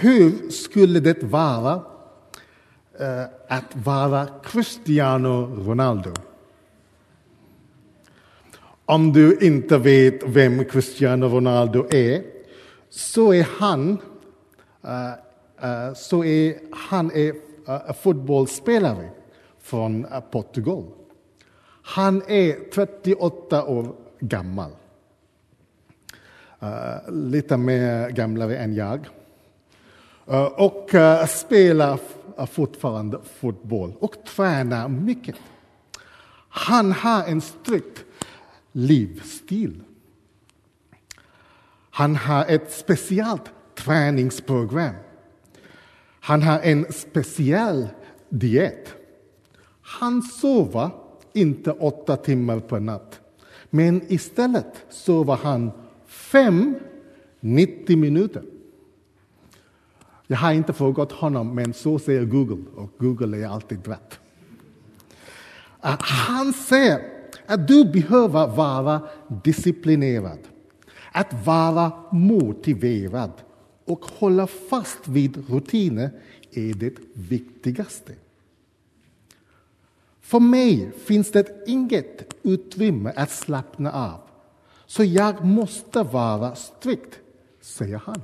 hur skulle det vara eh, att vara Cristiano Ronaldo? Om du inte vet vem Cristiano Ronaldo är så är han, eh, eh, så är, han är fotbollsspelare från Portugal. Han är 38 år gammal. lite mer gamlare än jag. Eh, och eh, spelar eh, fortfarande fotboll och tränar mycket. Han har en strikt livsstil. Han har ett speciellt träningsprogram. Han har en speciell diet. Han sover inte åtta timmar per natt, men istället sover han fem 90 minuter. Jag har inte frågat honom, men så säger Google, och Google är alltid rätt. Han säger att du behöver vara disciplinerad, att vara motiverad och hålla fast vid rutiner är det viktigaste. För mig finns det inget utrymme att slappna av, så jag måste vara strikt, säger han.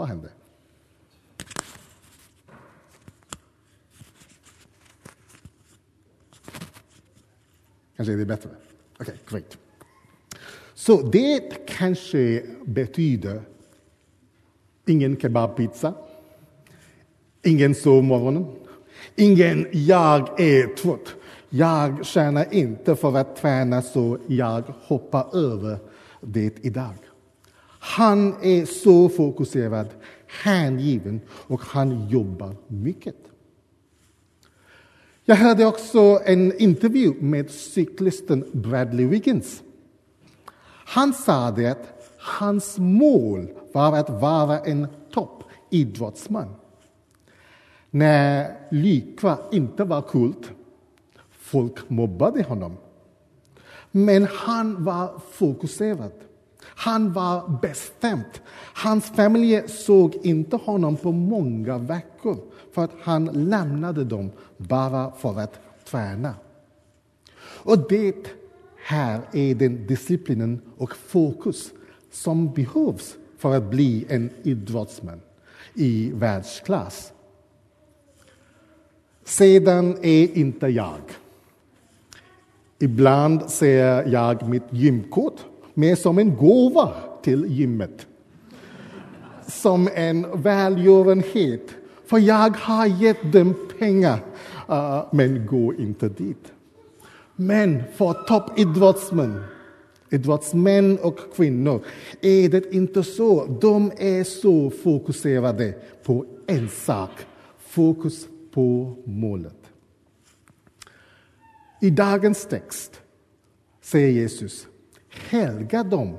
Vad hände? Kanske är det bättre? Okej, okay, great. Så det kanske betyder ingen kebabpizza, ingen sovmorgon, ingen jag är trött. Jag tjänar inte för att träna så jag hoppar över det idag. Han är så fokuserad, hängiven och han jobbar mycket. Jag hörde också en intervju med cyklisten Bradley Wiggins. Han sa det att hans mål var att vara en toppidrottsman. När lycka inte var kult, folk mobbade honom. Men han var fokuserad. Han var bestämd. Hans familj såg inte honom på många veckor för att han lämnade dem bara för att träna. Och det här är den disciplinen och fokus som behövs för att bli en idrottsman i världsklass. Sedan är inte jag. Ibland ser jag mitt gymkort mer som en gåva till gymmet. Som en välgörenhet för jag har gett dem pengar, uh, men gå inte dit. Men för toppidrottsmän, idrottsmän och kvinnor, är det inte så. De är så fokuserade på en sak, fokus på målet. I dagens text säger Jesus, helga dem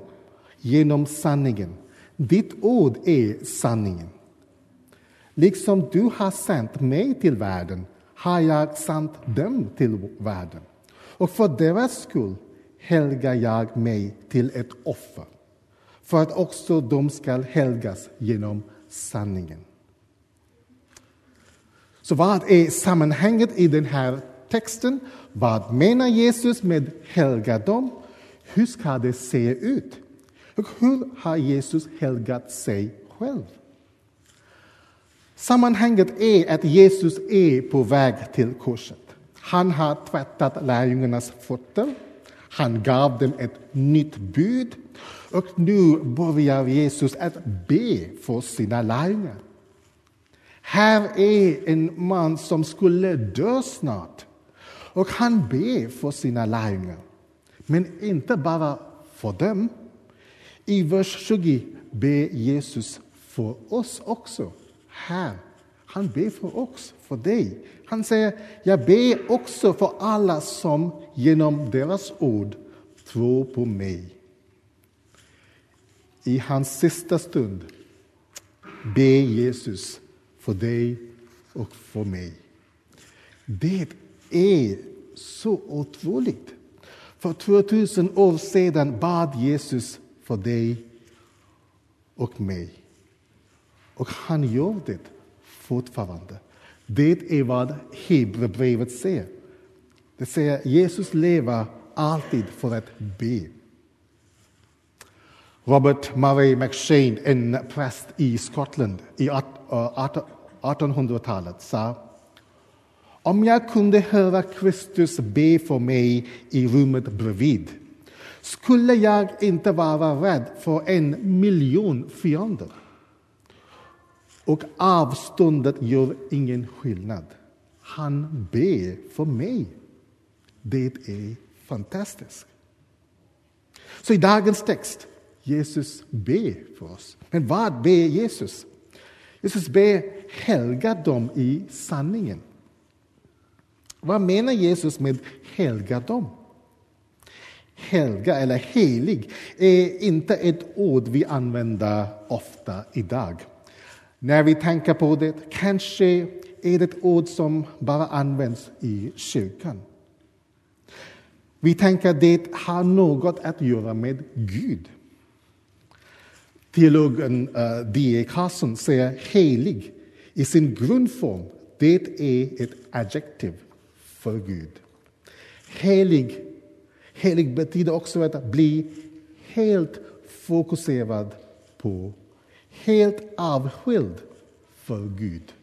genom sanningen. Ditt ord är sanningen. Liksom du har sänt mig till världen har jag sänt dem till världen. Och för deras skull helgar jag mig till ett offer för att också de ska helgas genom sanningen. Så vad är sammanhanget i den här texten? Vad menar Jesus med helga dem? Hur ska det se ut? Och hur har Jesus helgat sig själv? Sammanhanget är att Jesus är på väg till korset. Han har tvättat lärjungarnas fötter. Han gav dem ett nytt bud. Och nu börjar Jesus att be för sina lärjungar. Här är en man som skulle dö snart. Och han ber för sina lärjungar. Men inte bara för dem. I vers 20 ber Jesus för oss också här. Han ber för oss, för dig. Han säger, jag ber också för alla som genom deras ord tror på mig. I hans sista stund ber Jesus för dig och för mig. Det är så otroligt. För 2000 år sedan bad Jesus för dig och mig. Och han gör det fortfarande. Det är vad Hebreerbrevet säger. Det säger Jesus lever alltid för att be. Robert Murray McShane, en präst i Skottland i 1800-talet, eh, sa om jag kunde höra Kristus be för mig i rummet bredvid skulle jag inte vara rädd för en miljon fiender. Och avståndet gör ingen skillnad. Han ber för mig. Det är fantastiskt. Så i dagens text, Jesus ber för oss. Men vad ber Jesus? Jesus ber helga dem i sanningen. Vad menar Jesus med helga dem? Helga eller helig är inte ett ord vi använder ofta idag. När vi tänker på det kanske är det ett ord som bara används i kyrkan. Vi tänker att det har något att göra med Gud. Teologen eh, uh, D.E. Carson säger helig i sin grundform, det är ett adjektiv för Gud. Helig, helig betyder också att bli helt fokuserad på, helt avskild för Gud.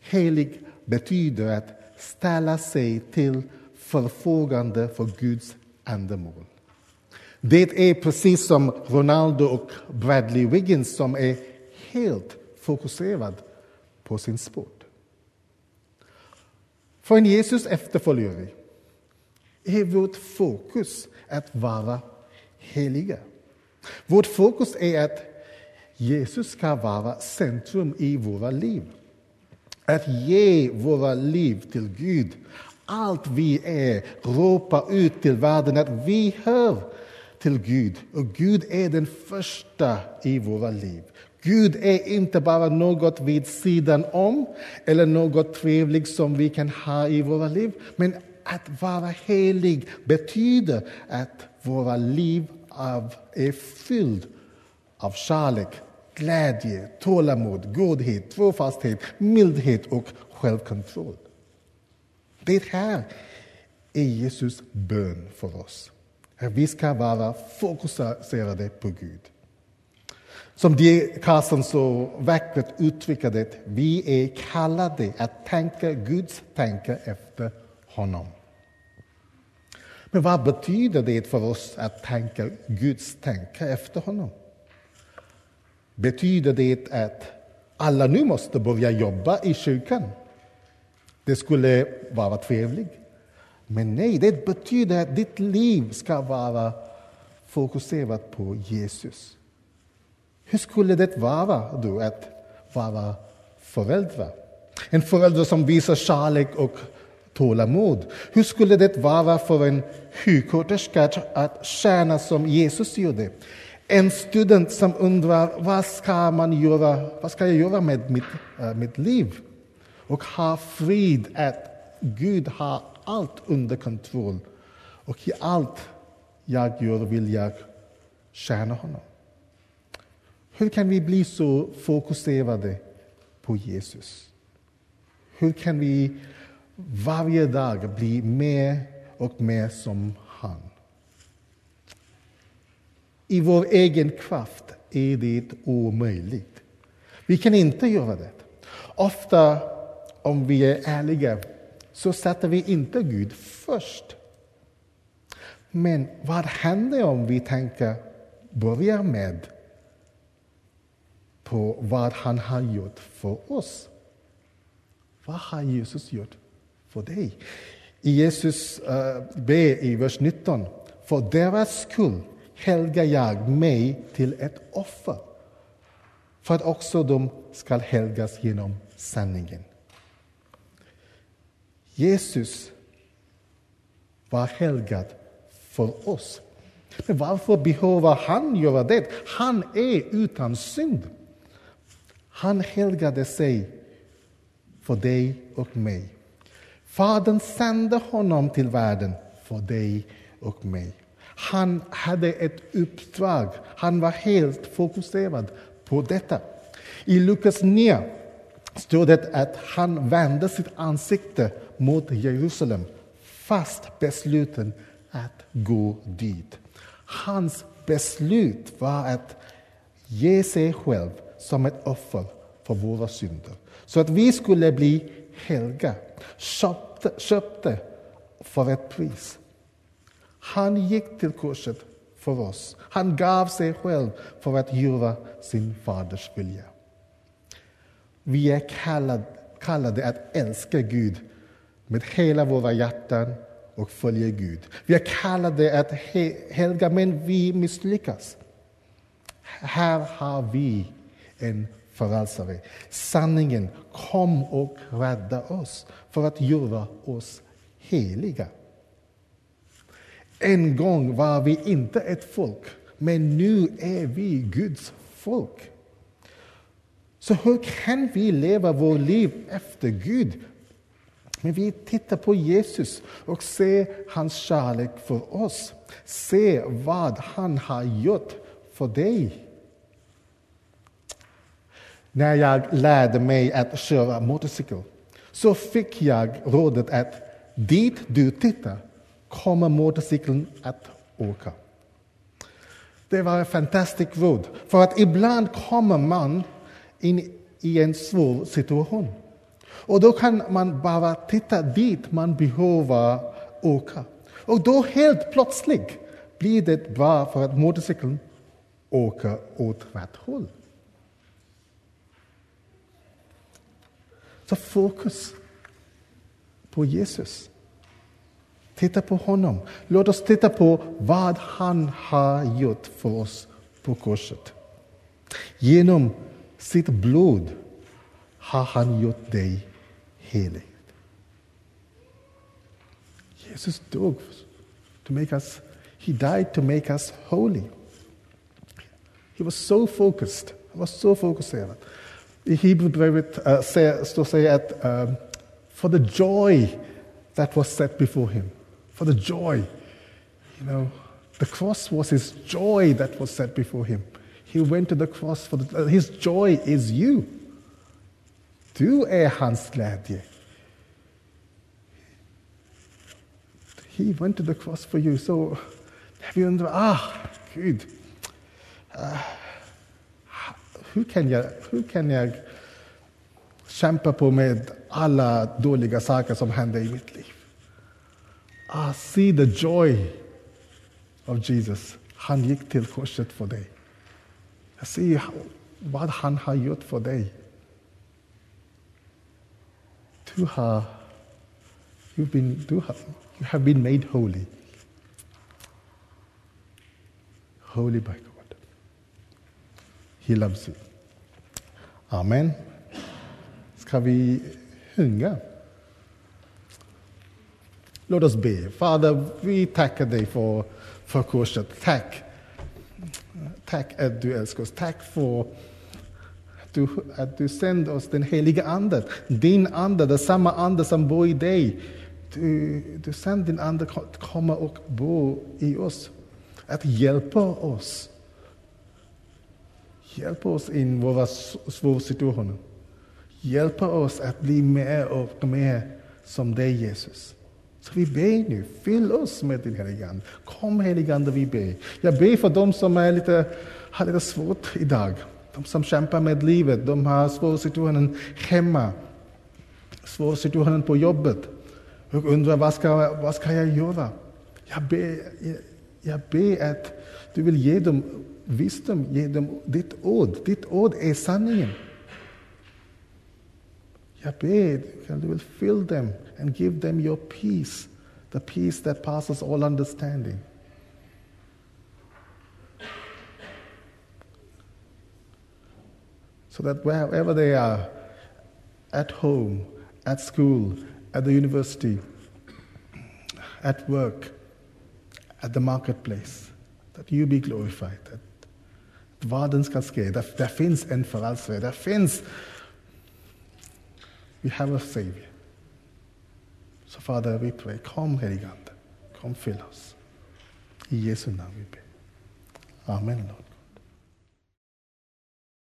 Helig betyder att ställa sig till förfogande för Guds ändamål. Det är precis som Ronaldo och Bradley Wiggins som är helt fokuserad på sin sport. För en Jesus vi. är vårt fokus att vara heliga. Vårt fokus är att Jesus ska vara centrum i våra liv. Att ge våra liv till Gud. Allt vi är, ropa ut till världen att vi hör till Gud. Och Gud är den första i våra liv. Gud är inte bara något vid sidan om eller något trevligt som vi kan ha i våra liv. Men att vara helig betyder att våra liv är fylld av kärlek, glädje, tålamod, godhet, trofasthet, mildhet och självkontroll. Det här är Jesus bön för oss. Att vi ska vara fokuserade på Gud. Som de Carson så vackert uttrycker det, vi är kallade att tänka Guds tanke efter honom. Men vad betyder det för oss att tänka Guds tanke efter honom? Betyder det att alla nu måste börja jobba i kyrkan? Det skulle vara trevligt. Men nej, det betyder att ditt liv ska vara fokuserat på Jesus. Hur skulle det vara då att vara förälder? En förälder som visar kärlek och tålamod. Hur skulle det vara för en sjuksköterska att tjäna som Jesus gjorde? En student som undrar vad ska, man göra, vad ska jag göra med mitt, äh, mitt liv? Och ha frid att Gud har allt under kontroll. Och i allt jag gör vill jag tjäna honom. Hur kan vi bli så fokuserade på Jesus? Hur kan vi varje dag bli mer och mer som han? I vår egen kraft är det omöjligt. Vi kan inte göra det. Ofta, om vi är ärliga, så sätter vi inte Gud först. Men vad händer om vi tänker, börja med på vad han har gjort för oss? Vad har Jesus gjort för dig? I Jesus eh, uh, ber i vers 19, för deras skull helgar jag mig till ett offer för att också de ska helgas genom sanningen. Jesus var helgad för oss. Men varför behöver han göra det? Han är utan synd. Han helgade sig för dig och mig. Fadern sände honom till världen för dig och mig. Han hade ett uppdrag. Han var helt fokuserad på detta. I Lukas 9 står det att han vände sitt ansikte mot Jerusalem fast besluten att gå dit. Hans beslut var att ge sig själv som ett offer för våra synder. Så att vi skulle bli helga, köpte, köpte för ett pris. Han gick till korset för oss. Han gav sig själv för att göra sin faders vilja. Vi är kallade, kallade att älska Gud med hela våra hjärtan och följa Gud. Vi är kallade att helga, men vi misslyckas. Här har vi en frälsare. Sanningen kom och rädda oss för att göra oss heliga. En gång var vi inte ett folk, men nu är vi Guds folk. Så hur kan vi leva vårt liv efter Gud? Men vi tittar på Jesus och ser hans kärlek för oss. Se vad han har gjort för dig. När jag lärde mig att köra motorcykel så fick jag rådet att dit du tittar kommer motorcykeln att åka. Det var ett fantastiskt råd, för att ibland kommer man in i en svår situation. Och då kan man bara titta dit man behöver åka. Och då helt plötsligt blir det bra för att motorcykeln åker åt rätt håll. Så fokus på Jesus. Titta på honom. Låt oss titta på vad han har gjort för oss på korset. Genom sitt blod har han gjort dig helig. Jesus dog to make us, he died to make us holy. He was so focused, han var så fokuserad. I Hebreerbrevet uh, står det att um, for the joy that was set before him, for the joy, you know, the cross was his joy that was set before him. He went to the cross for the, uh, his joy is you. Du är hans glädje. He went to the cross for you. So have you undrar, ah, good. uh, hur, kan jag, hur kan jag kämpa på med alla dåliga saker som händer i mitt liv? Ah, see the joy of Jesus. Han gick till korset för dig. Jag ser vad han har gjort för dig. Du har, you've been, du har, you have been made holy. Holy by God. Hilamsi. Amen. Ska vi sjunga? Låt oss be. Fader, vi tackar dig för, för korset. Tack. Tack att du älskar oss. Tack för du, att du sänder oss den heliga Ande. Din Ande, det samma Ande som bor i dig. Du, du sänder din Ande att komma och bo i oss. Att hjälpa oss. Hjälp oss in i våra svåra situationer. Hjälp oss att bli mer och mer som dig, Jesus. Så vi ber nu, fyll oss med din heliga Ande. Kom heliga Ande, vi ber. Jag ber för dem som är lite, har lite svårt idag. De som kämpar med livet, de har svåra situationer hemma, svåra situationer på jobbet. Och undrar vad ska, vad ska jag göra? Jag ber, jag, jag ber att du vill ge dem visdom, ge dem ditt ord. Ditt ord är sanningen. Jag ber att du vill fill them and give them your peace, the peace that passes all understanding. so that wherever they are, at home, at school, at the university, at work, at the marketplace, that you be glorified. That världen ska ske. Där, där finns en frälsare. Där finns... We have a savior. So Father, we pray, kom heligande. Kom fyll oss. I Jesu namn vi ber. Amen. Lord.